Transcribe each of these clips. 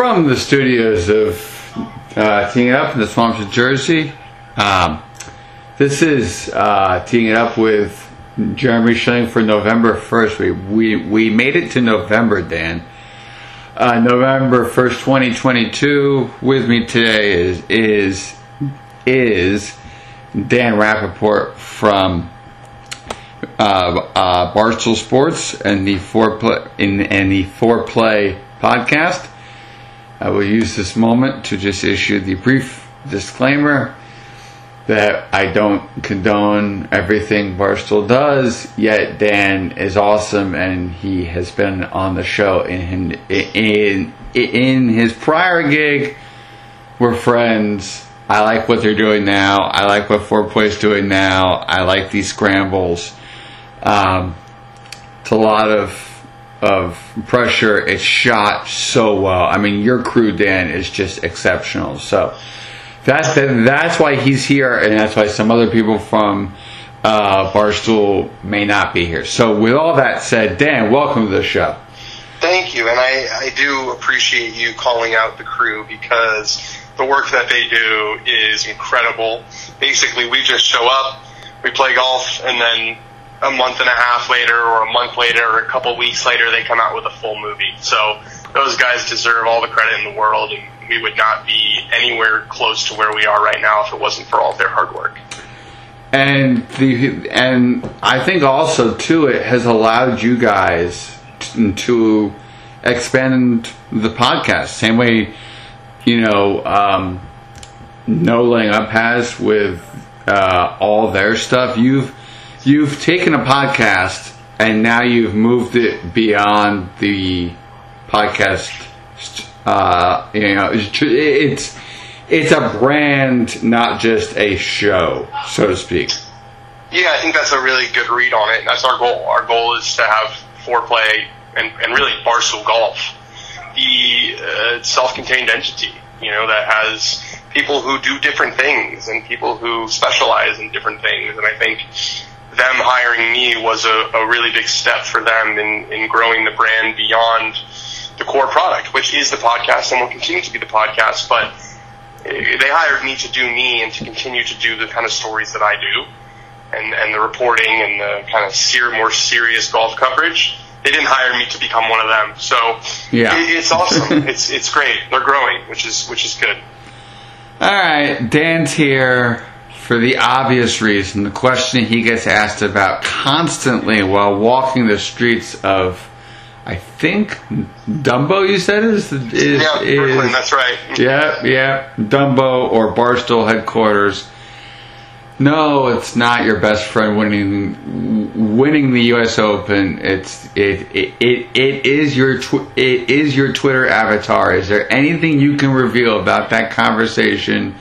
from the studios of uh, Teeing It Up in the swamps of Jersey. Um, this is uh, Teeing It Up with Jeremy Schilling for November 1st. We, we, we made it to November, Dan. Uh, November 1st, 2022. With me today is is is Dan Rappaport from uh, uh, Barstool Sports and the Fore Play in and the Fore Play podcast. I will use this moment to just issue the brief disclaimer that I don't condone everything Barstool does. Yet Dan is awesome, and he has been on the show in in in his prior gig. We're friends. I like what they're doing now. I like what Fore Play's doing now. I like these scrambles. Um, it's a lot of of pressure. It's shot so well. I mean, your crew, Dan, is just exceptional. So that's that's why he's here, and that's why some other people from uh, Barstool may not be here. So, with all that said, Dan, welcome to the show. Thank you, and I, I do appreciate you calling out the crew because the work that they do is incredible. Basically, we just show up, we play golf, and then a month and a half later or a month later or a couple weeks later they come out with a full movie. So those guys deserve all the credit in the world and we would not be anywhere close to where we are right now if it wasn't for all their hard work. And the and I think also too it has allowed you guys to, to expand the podcast same way you know um, no laying up has with uh, all their stuff you've you've taken a podcast and now you've moved it beyond the podcast. Uh, you know, it's it's a brand, not just a show, so to speak. Yeah, I think that's a really good read on it. That's our goal. Our goal is to have Fore Play and, and really Barstool Golf a self-contained entity, you know, that has people who do different things and people who specialize in different things. And I think them hiring me was a, a really big step for them in, in growing the brand beyond the core product, which is the podcast and will continue to be the podcast. But they hired me to do me and to continue to do the kind of stories that I do and, and the reporting and the kind of ser- more serious golf coverage. They didn't hire me to become one of them. So yeah. It, it's awesome. it's, it's great. They're growing, which is, which is good. All right. Dan's here for the obvious reason, the question he gets asked about constantly while walking the streets of, I think, Dumbo. You said is, is yeah, is, Brooklyn. That's right. Yeah, yeah, Dumbo or Barstool headquarters. No, it's not your best friend winning winning the U.S. Open. It's it it it, it is your tw- it is your Twitter avatar. Is there anything you can reveal about that conversation?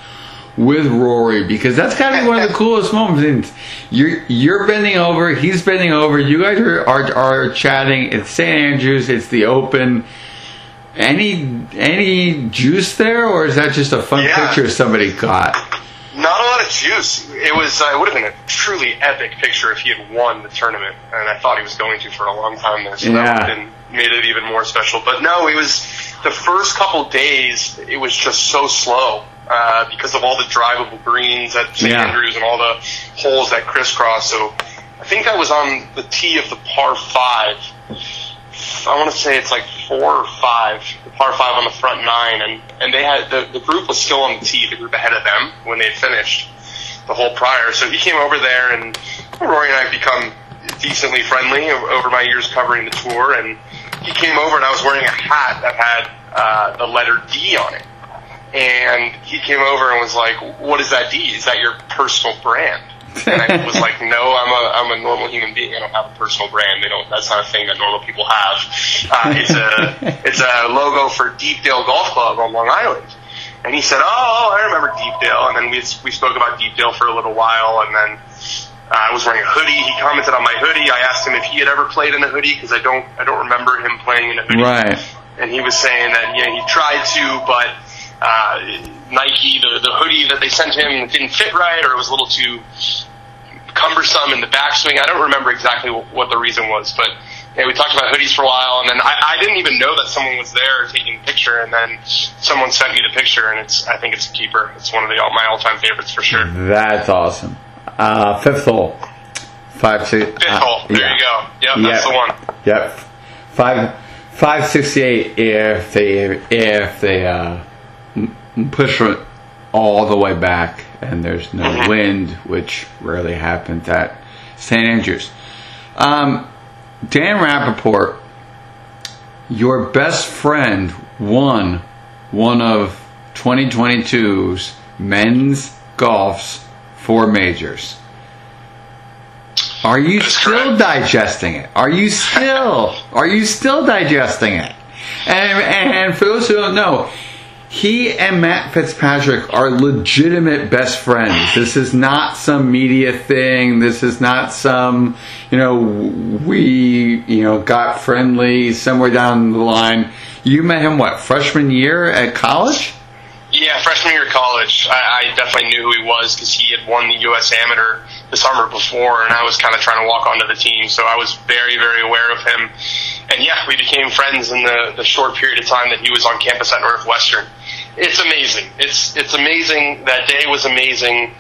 With Rory because that's kind of one of the coolest moments. You're you're bending over, he's bending over. You guys are are, are chatting. It's St Andrews. It's the Open. Any any juice there, or is that just a fun yeah. picture somebody caught? Not a lot of juice. It was. Uh, it would have been a truly epic picture if he had won the tournament, and I thought he was going to for a long time there. So yeah. that would have been, made it even more special. But no, it was the first couple days. It was just so slow uh, because of all the drivable greens at St. Yeah. Andrews and all the holes that crisscross. So I think I was on the tee of the par five. I want to say it's like four or five, the par five on the front nine, and and they had the the group was still on the tee, the group ahead of them when they had finished the hole prior. So he came over there, and Rory and I have become decently friendly over my years covering the tour, and he came over and I was wearing a hat that had uh, the letter D on it and he came over and was like, "What is that D? Is that your personal brand?" And I was like, "No, I'm a I'm a normal human being. I don't have a personal brand. They don't. That's not a thing that normal people have. Uh, it's a it's a logo for Deepdale Golf Club on Long Island." And he said, "Oh, I remember Deepdale." And then we we spoke about Deepdale for a little while, and then. Uh, I was wearing a hoodie. He commented on my hoodie. I asked him if he had ever played in a hoodie because I don't, I don't remember him playing in a hoodie. Right. And he was saying that you know he tried to, but uh, Nike, the, the hoodie that they sent him didn't fit right, or it was a little too cumbersome in the backswing. I don't remember exactly what the reason was, but yeah, we talked about hoodies for a while, and then I, I didn't even know that someone was there taking a picture, and then someone sent me the picture, and it's I think it's a keeper. It's one of the my all time favorites for sure. That's awesome. Uh, fifth hole, five six. Fifth uh, hole. There yeah. you go. Yep, that's the one. Yep, five five sixty eight. If they if they uh, push it all the way back, and there's no wind, which rarely happens at St Andrews. Um, Dan Rappaport, your best friend won one of 2022's men's golf's four majors. Are you still digesting it? Are you still? Are you still digesting it? And, and for those who don't know, he and Matt Fitzpatrick are legitimate best friends. This is not some media thing. This is not some, you know, we, you know, got friendly somewhere down the line. You met him what, freshman year at college? Yeah, freshman year of college. I, I definitely knew who he was because he had won the U.S. Amateur the summer before, and I was kind of trying to walk onto the team, so I was very, very aware of him. And yeah, we became friends in the, the short period of time that he was on campus at Northwestern it's amazing. It's it's amazing. That day was amazing.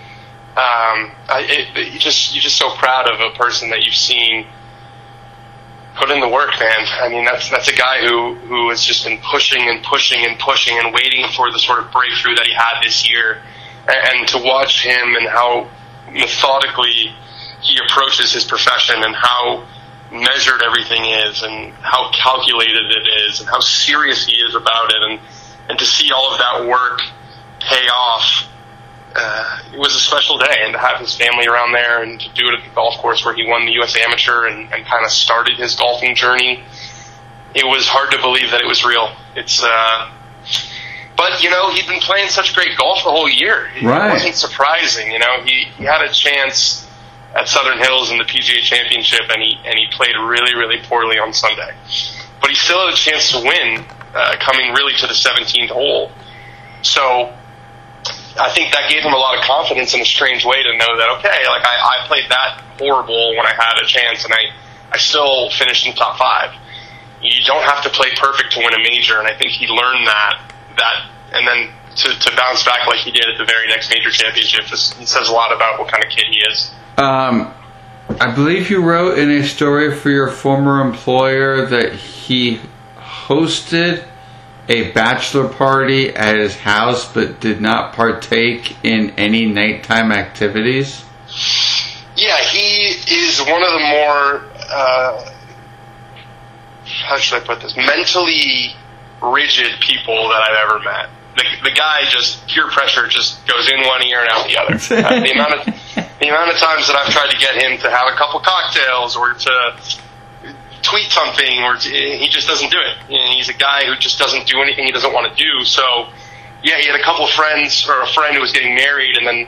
Um, I, it, you just you're just so proud of a person that you've seen put in the work, man. I mean, that's that's a guy who who has just been pushing and pushing and pushing and waiting for the sort of breakthrough that he had this year, and, and to watch him and how methodically he approaches his profession and how measured everything is and how calculated it is and how serious he is about it and and to see all of that work pay off, uh, it was a special day. And to have his family around there and to do it at the golf course where he won the U.S. Amateur and, and kind of started his golfing journey, it was hard to believe that it was real. It's, uh, but you know, he'd been playing such great golf the whole year. Right. It wasn't surprising. You know, he, he had a chance at Southern Hills in the PGA Championship, and he and he played really, really poorly on Sunday. But he still had a chance to win uh, coming really to the 17th hole. So I think that gave him a lot of confidence in a strange way to know that okay, like I, I played that horrible when I had a chance, and I I still finished in top five. You don't have to play perfect to win a major, and I think he learned that that, and then to, to bounce back like he did at the very next major championship, it says a lot about what kind of kid he is. Um, I believe you wrote in a story for your former employer that he hosted a bachelor party at his house but did not partake in any nighttime activities? Yeah, he is one of the more, uh, how should I put this, mentally rigid people that I've ever met. The, the guy just, peer pressure just goes in one ear and out the other. uh, the, amount of, the amount of times that I've tried to get him to have a couple cocktails or to tweet something or he just doesn't do it. And he's a guy who just doesn't do anything he doesn't want to do. So, yeah, he had a couple of friends or a friend who was getting married, and then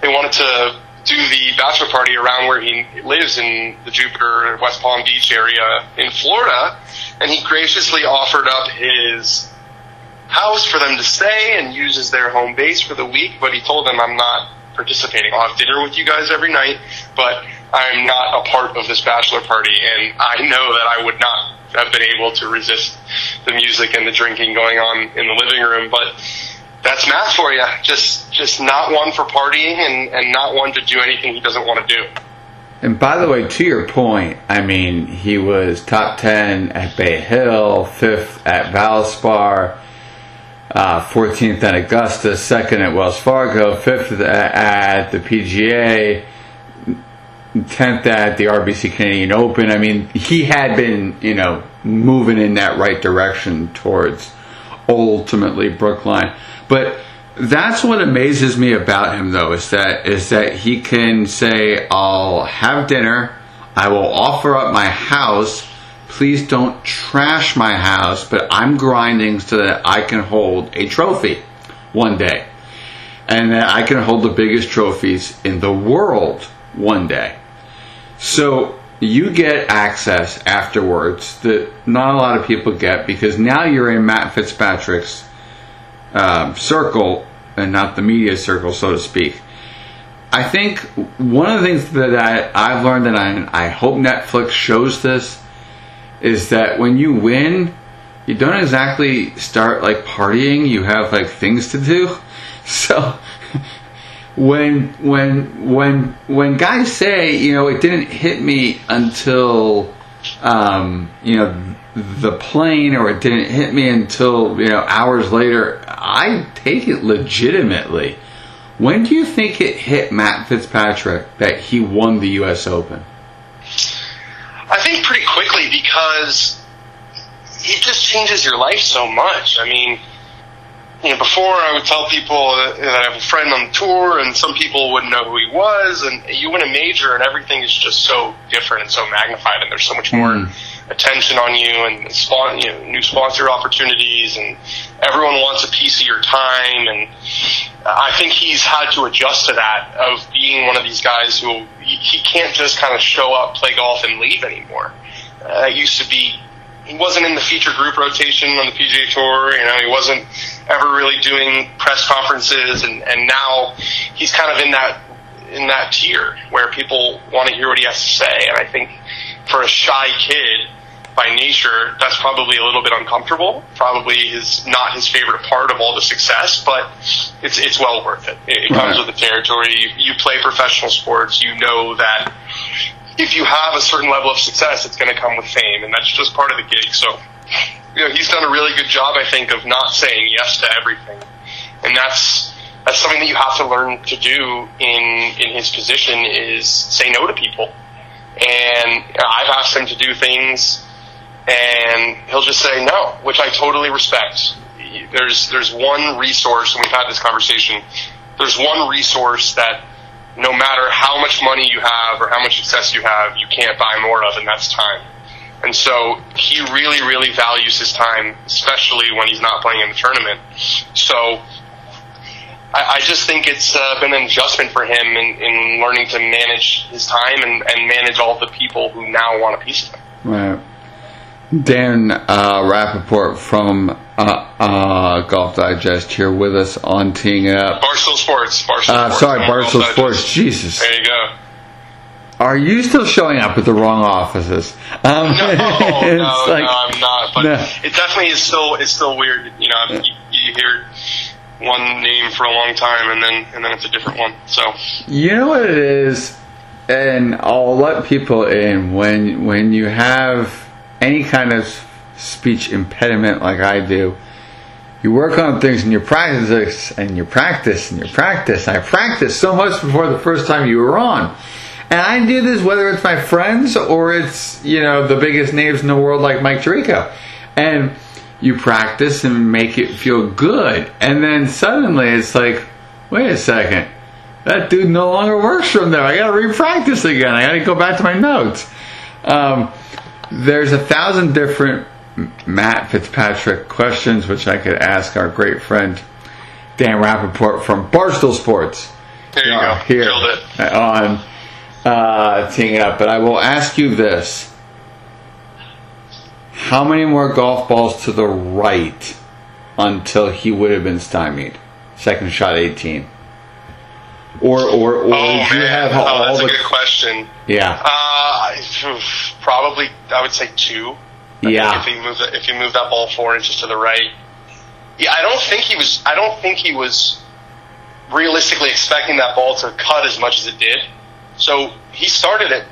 they wanted to do the bachelor party around where he lives in the Jupiter West Palm Beach area in Florida, and he graciously offered up his house for them to stay and use as their home base for the week. But he told them, "I'm not participating. I'll have dinner with you guys every night, but I'm not a part of this bachelor party, and I know that I would not have been able to resist the music and the drinking going on in the living room. But that's Matt for you. Just just not one for partying, and and not one to do anything he doesn't want to do. And by the way, to your point, I mean he was top ten at Bay Hill, fifth at Valspar. Uh, 14th at Augusta, second at Wells Fargo, fifth at the PGA, 10th at the RBC Canadian Open. I mean, he had been, you know, moving in that right direction towards ultimately Brookline. But that's what amazes me about him though is that is that he can say I'll have dinner, I will offer up my house, please don't trash my house, but I'm grinding so that I can hold a trophy one day. And that I can hold the biggest trophies in the world one day. So you get access afterwards that not a lot of people get because now you're in Matt Fitzpatrick's um, circle and not the media circle, so to speak. I think one of the things that I, have learned, and I, I hope Netflix shows this, is that when you win, you don't exactly start like partying. You have like things to do. So when when when when guys say you know it didn't hit me until um, you know the plane or it didn't hit me until you know hours later, I take it legitimately. When do you think it hit Matt Fitzpatrick that he won the U.S. Open? I think pretty because it just changes your life so much. I mean, you know, before I would tell people that I have a friend on the tour, and some people wouldn't know who he was, and you win a major, and everything is just so different and so magnified, and there's so much more mm. attention on you, and spawn, you know, new sponsor opportunities, and everyone wants a piece of your time, and I think he's had to adjust to that of being one of these guys who he can't just kind of show up, play golf, and leave anymore. Uh, used to be he wasn't in the feature group rotation on the PGA Tour. You know, he wasn't ever really doing press conferences, and and now he's kind of in that in that tier where people want to hear what he has to say. And I think for a shy kid by nature, that's probably a little bit uncomfortable. Probably is not his favorite part of all the success, but it's it's well worth it. It, it comes right. with the territory. You, you play professional sports, you know that if you have a certain level of success, it's going to come with fame, and that's just part of the gig. So, you know, he's done a really good job, I think, of not saying yes to everything, and that's that's something that you have to learn to do in in his position is say no to people. And I've asked him to do things, and he'll just say no, which I totally respect. There's there's one resource, and we've had this conversation. There's one resource that no matter how much money you have or how much success you have, you can't buy more of, and that's time. And so he really, really values his time, especially when he's not playing in the tournament. So I, I just think it's uh, been an adjustment for him in, in learning to manage his time and, and manage all the people who now want a piece of him. Right. Dan uh, Rappaport from uh, uh, Golf Digest here with us on Teeing It Up. Barstool Sports. Barstool uh, Sports. Sorry, Barstool Sports. Jesus. There you go. Are you still showing up at the wrong offices? Um, no, no, like, no, I'm not. But no. it definitely is still it's still weird. You know, you, you hear one name for a long time and then and then it's a different one. So you know what it is, and I'll let people in when when you have any kind of speech impediment like I do, you work on things and you practice and you practice and you practice. I practiced so much before the first time you were on. And I do this whether it's my friends or it's, you know, the biggest names in the world like Mike Tirico. And you practice and make it feel good. And then suddenly it's like, wait a second. That dude no longer works from there. I gotta re-practice again. I gotta go back to my notes. Um, there's a thousand different Matt Fitzpatrick questions which I could ask our great friend Dan Rappaport from Barstool Sports. There you uh, go. Here on uh, Teeing It Up. But I will ask you this. How many more golf balls to the right until he would have been stymied? Second shot 18. Or, or, or oh, man. you have oh, all that's the, a good question. Yeah. Uh, probably, I would say two. I yeah. If he moved, if he moved that ball four inches to the right, yeah, I don't think he was. I don't think he was realistically expecting that ball to cut as much as it did. So he started it.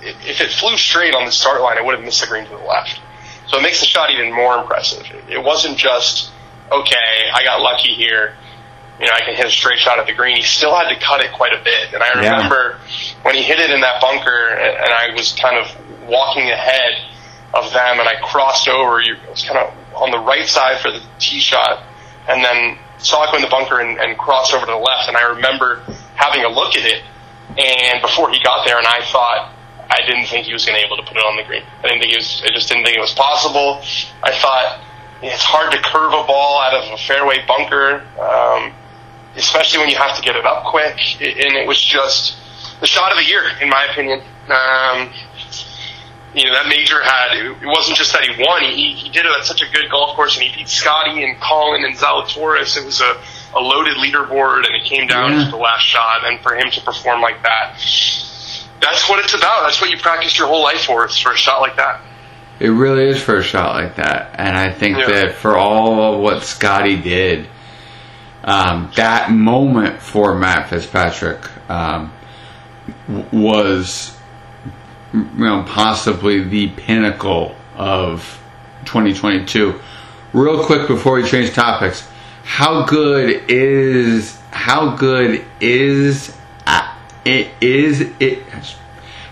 If it flew straight on the start line, it would have missed the green to the left. So it makes the shot even more impressive. It wasn't just okay. I got lucky here you know, I can hit a straight shot at the green. He still had to cut it quite a bit. And I remember yeah. when he hit it in that bunker and I was kind of walking ahead of them and I crossed over, I was kind of on the right side for the tee shot and then saw it go in the bunker and, and crossed over to the left. And I remember having a look at it and before he got there and I thought, I didn't think he was going to be able to put it on the green. I didn't think he was, I just didn't think it was possible. I thought, it's hard to curve a ball out of a fairway bunker. Um, especially when you have to get it up quick. And it was just the shot of the year, in my opinion. Um, you know, that major had, it wasn't just that he won, he, he did it at such a good golf course and he beat Scotty and Colin and Zalatoris. It was a, a loaded leaderboard and it came down yeah. to the last shot and for him to perform like that, that's what it's about. That's what you practice your whole life for, is for a shot like that. It really is for a shot like that, and I think Yeah. that for all of what Scotty did, um, that moment for Matt Fitzpatrick um, was, you know, possibly the pinnacle of 2022. Real quick before we change topics, how good is how good is uh, it is it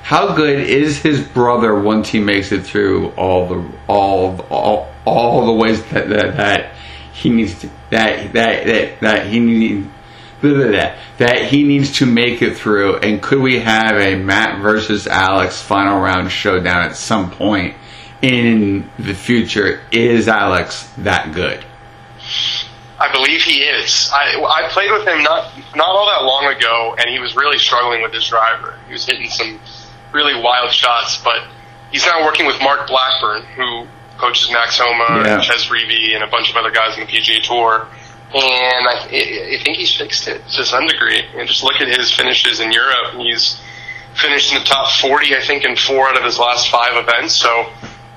how good is his brother once he makes it through all the all all, all the ways that, that, that he needs to, that that that that he needs that that he needs to make it through and could we have a Matt versus Alex final round showdown at some point in the future is Alex that good I believe he is. I, I played with him not not all that long ago, and he was really struggling with his driver. He was hitting some really wild shots, but he's now working with Mark Blackburn, who coaches Max Homa, Yeah. and Chez Reavie, and a bunch of other guys in the PGA Tour. And I, I I think he's fixed it to some degree. And just look at his finishes in Europe. He's finished in the top 40, I think, in four out of his last five events. So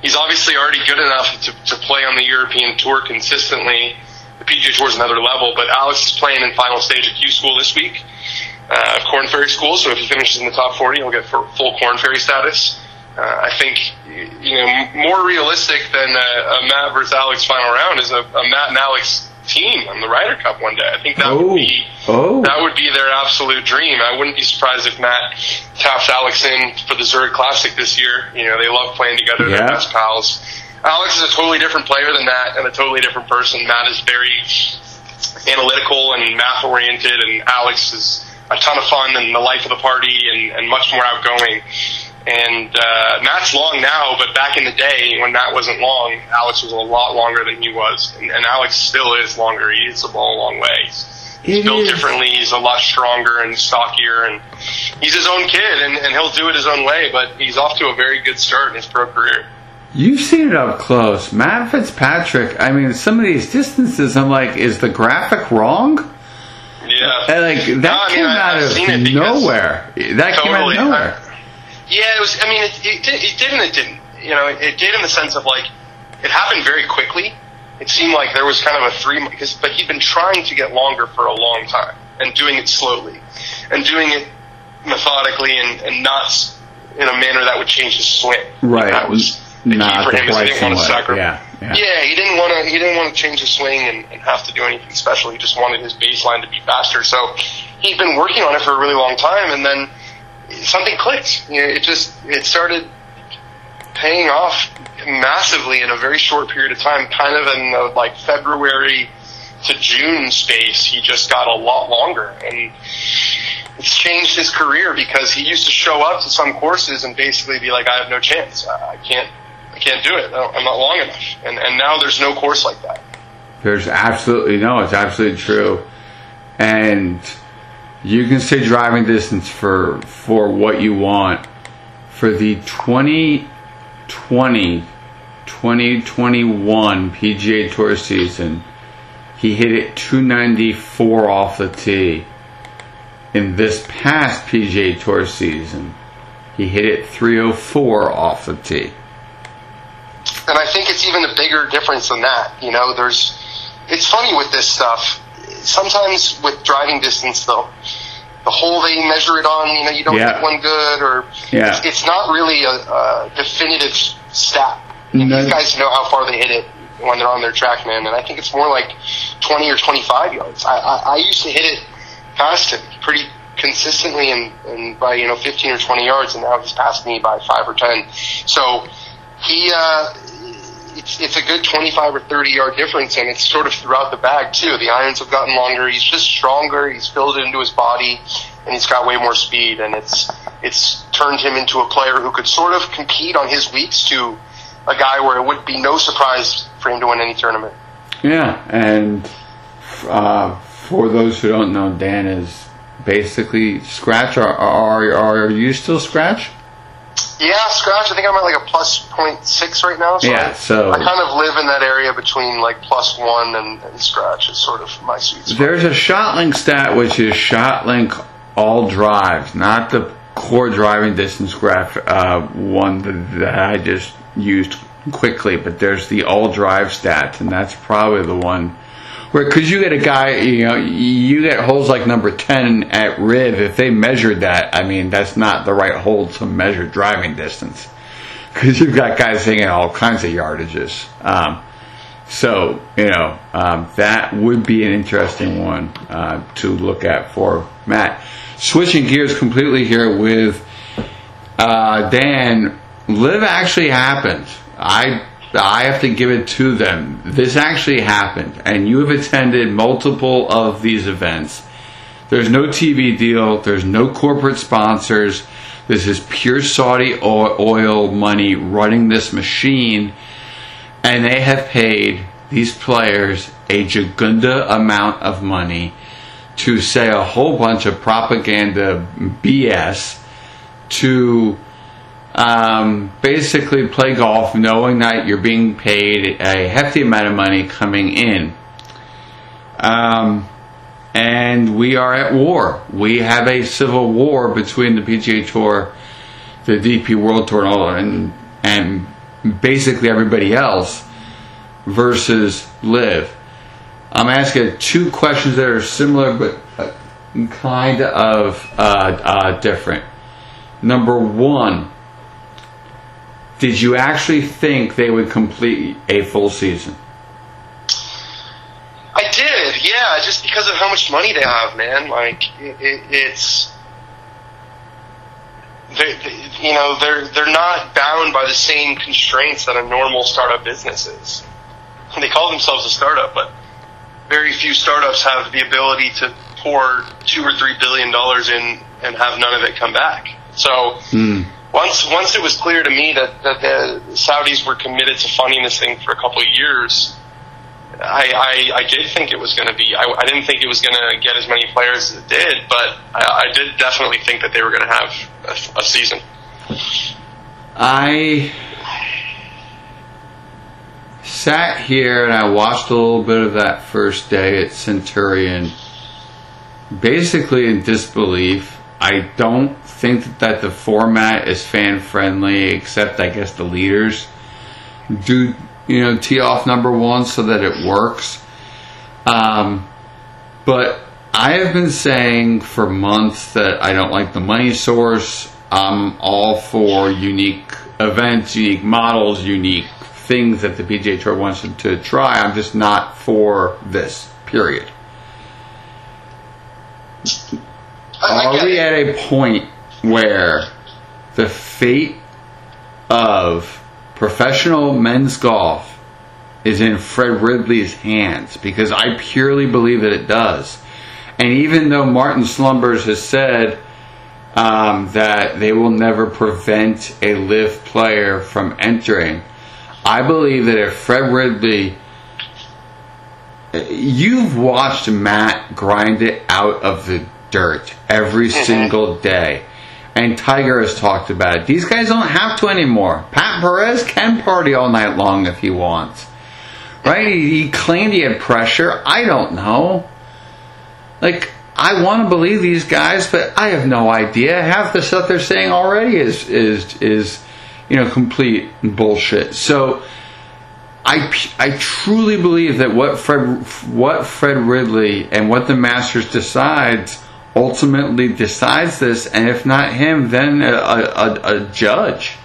he's obviously already good enough to, to play on the European Tour consistently. The PGA Tour is another level, but Alex is playing in final stage at Q School this week, uh, Korn Ferry School. So if he finishes in the top 40, he'll get full Korn Ferry status. Uh, I think, you know, more realistic than a, a Matt versus Alex final round is a, a Matt and Alex team on the Ryder Cup one day. I think that Oh. would be Oh. that would be their absolute dream. I wouldn't be surprised if Matt taps Alex in for the Zurich Classic this year. You know, they love playing together. Yeah. They're best pals. Alex is a totally different player than Matt and a totally different person. Matt is very analytical and math oriented, and Alex is a ton of fun and the life of the party and, and much more outgoing. And uh, Matt's long now, but back in the day when Matt wasn't long, Alex was a lot longer than he was, and, and Alex still is longer. He hits the ball a long way. He's It built is. differently. He's a lot stronger and stockier, and he's his own kid, and, and he'll do it his own way. But he's off to a very good start in his pro career. You've seen it up close. Matt Fitzpatrick, I mean, some of these distances, I'm like, is the graphic wrong? Yeah, And, like, that No, I mean, came I- out I've of seen it because- nowhere. That came out of nowhere. Yeah, it was. I mean, it, it, did, it did and it didn't. You know, it, it did in the sense of like it happened very quickly. It seemed like there was kind of a three because, but he'd been trying to get longer for a long time and doing it slowly and doing it methodically and, and not in a manner that would change his swing. Right. That was the key for him. is he didn't want to sacrifice. Yeah, yeah. he didn't want to. He didn't want to change his swing and, and have to do anything special. He just wanted his baseline to be faster. So he'd been working on it for a really long time, and then something clicked. You know, it just it started paying off massively in a very short period of time. Kind of in the like February to June space, he just got a lot longer, and it's changed his career because he used to show up to some courses and basically be like, "I have no chance. I can't." I can't do it. I'm not long enough, and and now there's no course like that. There's absolutely no, it's absolutely true. And you can say driving distance for for what you want. For the 2020 2021 PGA Tour season, he hit it 294 off the tee. In this past PGA Tour season, he hit it 304 off the tee. And I think it's even a bigger difference than that. You know, there's, it's funny with this stuff. Sometimes with driving distance, though, the hole they measure it on, you know, you don't Yeah. get one good, or Yeah. it's, it's not really a, a definitive stat. No. These guys know how far they hit it when they're on their track, man. And I think it's more like 20 or 25 yards. I, I, I used to hit it past him pretty consistently and, and by, you know, 15 or 20 yards, and now he's passed me by 5 or 10. So he, uh, it's, it's a good 25 or 30 yard difference, and it's sort of throughout the bag, too. The irons have gotten longer. He's just stronger. He's filled it into his body, and he's got way more speed, and it's, it's turned him into a player who could sort of compete on his weeks to a guy where it would be no surprise for him to win any tournament. Yeah, and uh, for those who don't know, Dan is basically scratch. Are are are you still scratch? Yeah, scratch. I think I'm at like a plus point six right now. So Yeah, I, so- I kind of live in that area between like plus one and, and scratch. Is sort of my sweet spot. There's a ShotLink stat which is ShotLink all drives, not the core driving distance graph uh, one that, that I just used quickly, but there's the all drive stats, and that's probably the one because you get a guy, you know, you get holes like number ten at Riv. If they measured that, I mean, that's not the right hole to measure driving distance because you've got guys hitting all kinds of yardages. Um, so you know um, that would be an interesting one uh, to look at for Matt. Switching gears completely here with uh, Dan. LIV actually happened. I I have to give it to them. This actually happened, and you have attended multiple of these events. There's no TV deal. There's no corporate sponsors. This is pure Saudi oil money running this machine, and they have paid these players a jagunda amount of money to say a whole bunch of propaganda BS to um, basically play golf knowing that you're being paid a hefty amount of money coming in. Um, and we are at war. We have a civil war between the PGA Tour, the DP World Tour, and, all, and, and basically everybody else versus LIV. I'm asking two questions that are similar but uh, kind of uh, uh, different. Number one, did you actually think they would complete a full season? I did, yeah, just because of how much money they have, man. Like it, it, it's, they, they, you know, they're they're not bound by the same constraints that a normal startup business is. They call themselves a startup, but very few startups have the ability to pour two or three billion dollars in and have none of it come back. So. Mm once once it was clear to me that, that the Saudis were committed to funding this thing for a couple of years, I, I, I did think it was going to be. I, I didn't think it was going to get as many players as it did, but I, I did definitely think that they were going to have a, a season. I sat here and I watched a little bit of that first day at Centurion, basically in disbelief. I don't think that the format is fan friendly, except I guess the leaders do you know tee off number one so that it works. Um, but I have been saying for months that I don't like the money source. I'm all for unique events, unique models, unique things that the PGA Tour wants to try. I'm just not for this. Period. Are we at a point where the fate of professional men's golf is in Fred Ridley's hands because I purely believe that it does. And even though Martin Slumbers has said um, that they will never prevent a LIV player from entering, I believe that if Fred Ridley, you've watched Matt grind it out of the dirt every mm-hmm. single day and Tiger has talked about it. These guys don't have to anymore. Pat Perez can party all night long if he wants. Right? He, he claimed he had pressure. I don't know. Like, I want to believe these guys, but I have no idea. Half the stuff they're saying already is is is you know complete bullshit. So I I truly believe that what Fred what Fred Ridley and what the Masters decides ultimately decides this, and if not him, then a, a, a judge.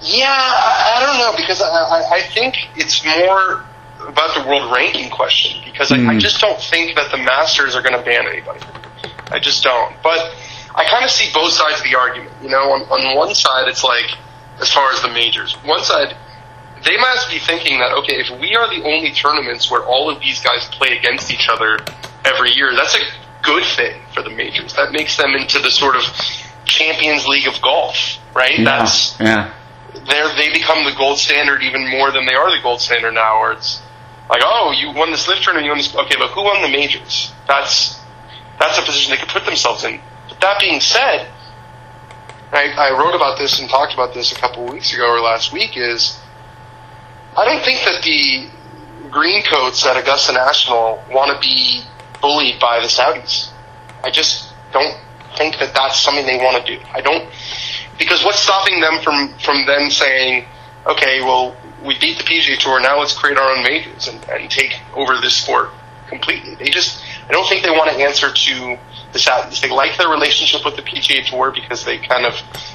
Yeah, I, I, don't know because I, I think it's more about the world ranking question because mm. I, I hmm. just don't think that the Masters are going to ban anybody. I just don't. But I kind of see both sides of the argument. You know, on, on one side, it's like as far as the majors. One side, they must be thinking that okay, if we are the only tournaments where all of these guys play against each other every year. That's a good thing for the majors. That makes them into the sort of Champions League of golf, right? Yeah, That's yeah. They they become the gold standard even more than they are the gold standard now. Where it's like, oh, you won this LIV tournament, you won this. Okay, but who won the majors? That's that's a position they could put themselves in. But that being said, I, I wrote about this and talked about this a couple of weeks ago or last week. Is I don't think that the green coats at Augusta National want to be bullied by the Saudis. I just don't think that that's something they want to do. I don't. because what's stopping them from from then saying, okay, well, we beat the PGA Tour, now let's create our own majors and, and take over this sport completely. They just, I don't think they want to answer to the Saudis. They like their relationship with the PGA Tour because they kind of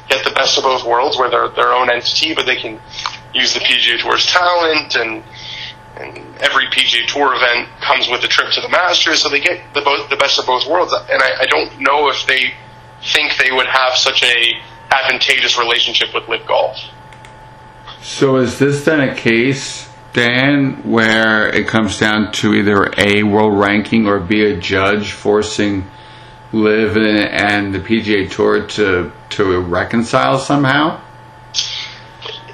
get the best of both worlds, where they're their own entity, but they can use the PGA Tour's talent and and every PGA Tour event comes with a trip to the Masters, so they get the both the best of both worlds. And I, I don't know if they think they would have such a advantageous relationship with LIV Golf. So is this then a case, Dan, where it comes down to either a world ranking or be a judge forcing LIV and the PGA Tour to to reconcile somehow?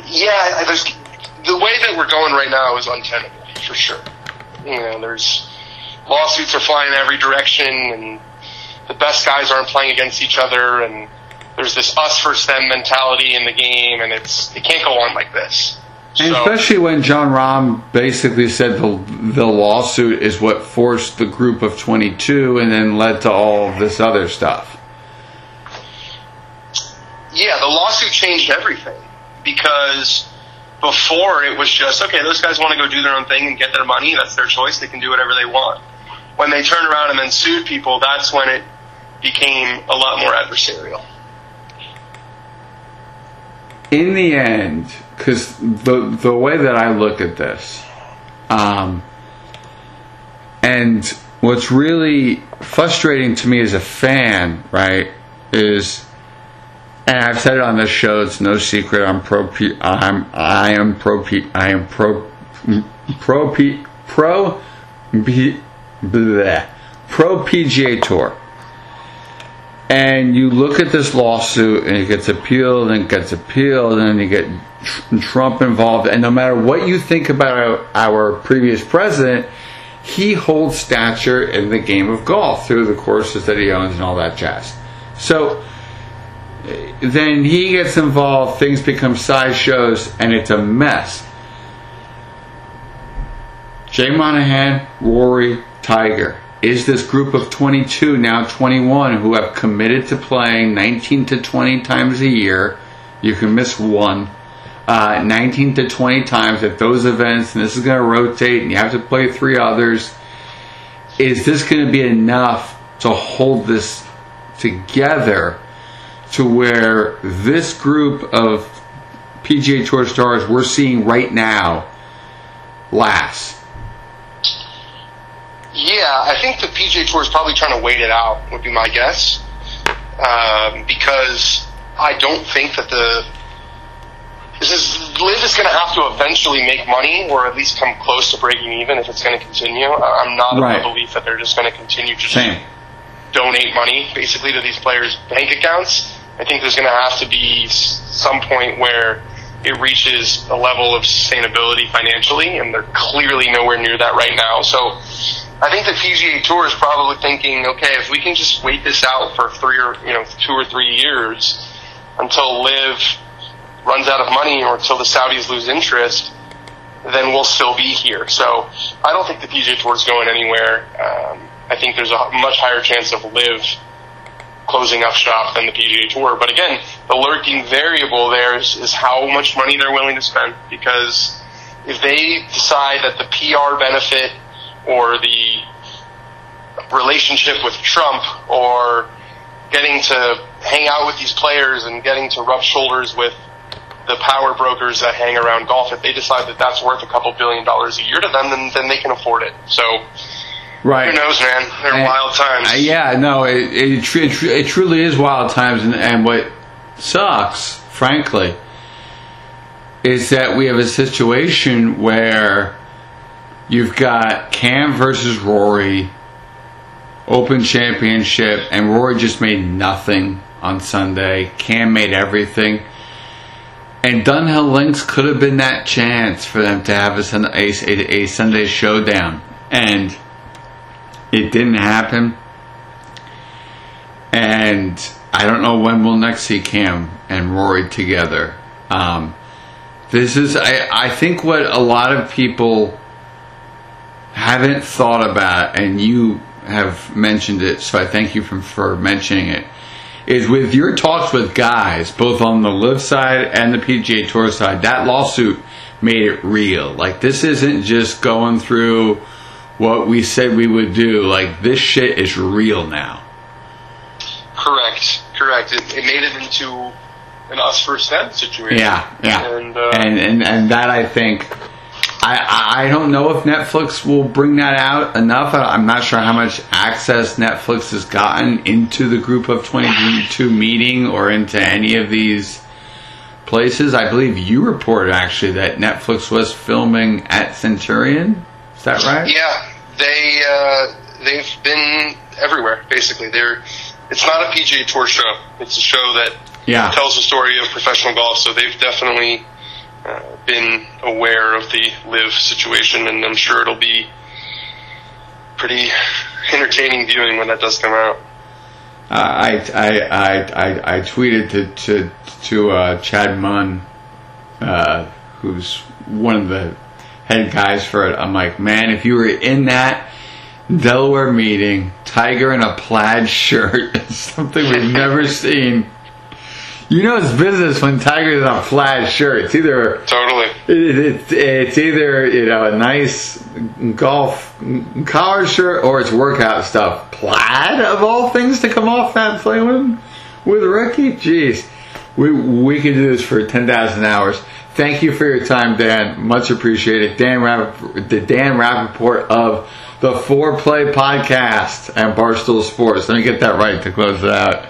Yeah, there's the way that we're going right now is untenable for sure. You know, there's lawsuits are flying in every direction, and the best guys aren't playing against each other, and there's this us versus them mentality in the game, and it's it can't go on like this. And so, especially when Jon Rahm basically said the the lawsuit is what forced the group of 22 and then led to all of this other stuff. Yeah, the lawsuit changed everything because before it was just okay, those guys want to go do their own thing and get their money, that's their choice, they can do whatever they want. When they turned around and then sued people, that's when it became a lot more adversarial. In the end, because the the way that I look at this, um, and what's really frustrating to me as a fan, right, is, and I've said it on this show. It's no secret. I'm pro. I'm I am pro. I am pro. Pro pro. Bleh, pro PGA Tour and you look at this lawsuit and it gets appealed and it gets appealed and you get Trump involved and no matter what you think about our, our, previous president he holds stature in the game of golf through the courses that he owns and all that jazz so then he gets involved things become sideshows and it's a mess Jay Monahan Rory Tiger is this group of 22, now 21, who have committed to playing 19 to 20 times a year. You can miss one. Uh, 19 to 20 times at those events, and this is going to rotate, and you have to play three others. Is this going to be enough to hold this together to where this group of PGA Tour stars we're seeing right now lasts? Yeah, I think the PGA Tour is probably trying to wait it out. Would be my guess, um, because I don't think that the this is LIV is going to have to eventually make money, or at least come close to breaking even if it's going to continue. I'm not right. of the belief that they're just going to continue to donate money basically to these players' bank accounts. I think there's going to have to be some point where it reaches a level of sustainability financially, and they're clearly nowhere near that right now. So I think the PGA Tour is probably thinking, okay, if we can just wait this out for three or you know two or three years until LIV runs out of money or until the Saudis lose interest, then we'll still be here. So I don't think the PGA Tour is going anywhere. Um, I think there's a much higher chance of LIV closing up shop than the PGA Tour. But again, the lurking variable there is, is how much money they're willing to spend because if they decide that the PR benefit or the relationship with Trump or getting to hang out with these players and getting to rub shoulders with the power brokers that hang around golf, if they decide that that's worth a couple billion dollars a year to them, then, then they can afford it. So, right. who knows, man? They're and, wild times. Uh, yeah, no, it, it, it, it, truly is wild times. And, and what sucks, frankly, is that we have a situation where You've got Cam versus Rory, Open Championship, and Rory just made nothing on Sunday. Cam made everything. And Dunhill Links could have been that chance for them to have a, a, a Sunday showdown. And it didn't happen. And I don't know when we'll next see Cam and Rory together. Um, this is, I, I think, what a lot of people haven't thought about, and you have mentioned it, so I thank you for, for mentioning it, is with your talks with guys, both on the LIV side and the PGA Tour side, that lawsuit made it real. Like this isn't just going through what we said we would do. Like this shit is real now. Correct, correct. It, it made it into an us versus them situation. Yeah, yeah, and uh, and, and and that I think. I, I don't know if Netflix will bring that out enough. I'm not sure how much access Netflix has gotten into the group of 22 meeting or into any of these places. I believe you reported actually that Netflix was filming at Centurion. Is that right? Yeah, they uh, they've been everywhere. Basically, they're it's not a PGA Tour show. It's a show that yeah. tells the story of professional golf. So they've definitely uh, been aware of the LIV situation, and I'm sure it'll be pretty entertaining viewing when that does come out. Uh, I, I, I, I, I tweeted to to, to uh, Chad Mumm, uh, who's one of the head guys for it. I'm like, man, if you were in that Delaware meeting, Tiger in a plaid shirt, something we've never seen. You know it's business when Tiger's in a plaid shirt. It's either totally. It, it, it's either you know a nice golf collar shirt or it's workout stuff. Plaid of all things to come off that plane with with Ricky. Jeez, we we could do this for ten thousand hours. Thank you for your time, Dan. Much appreciated. Dan Rapaport, the Dan Rapaport of the Fore Play Podcast and Barstool Sports. Let me get that right to close it out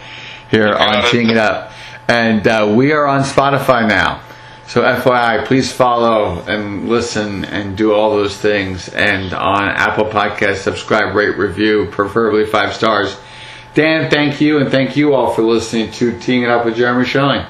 here on Teeing It Up. And uh, we are on Spotify now. So FYI, please follow and listen and do all those things. And on Apple Podcast, subscribe, rate, review, preferably five stars. Dan, thank you, and thank you all for listening to Teeing It Up with Jeremy Schilling.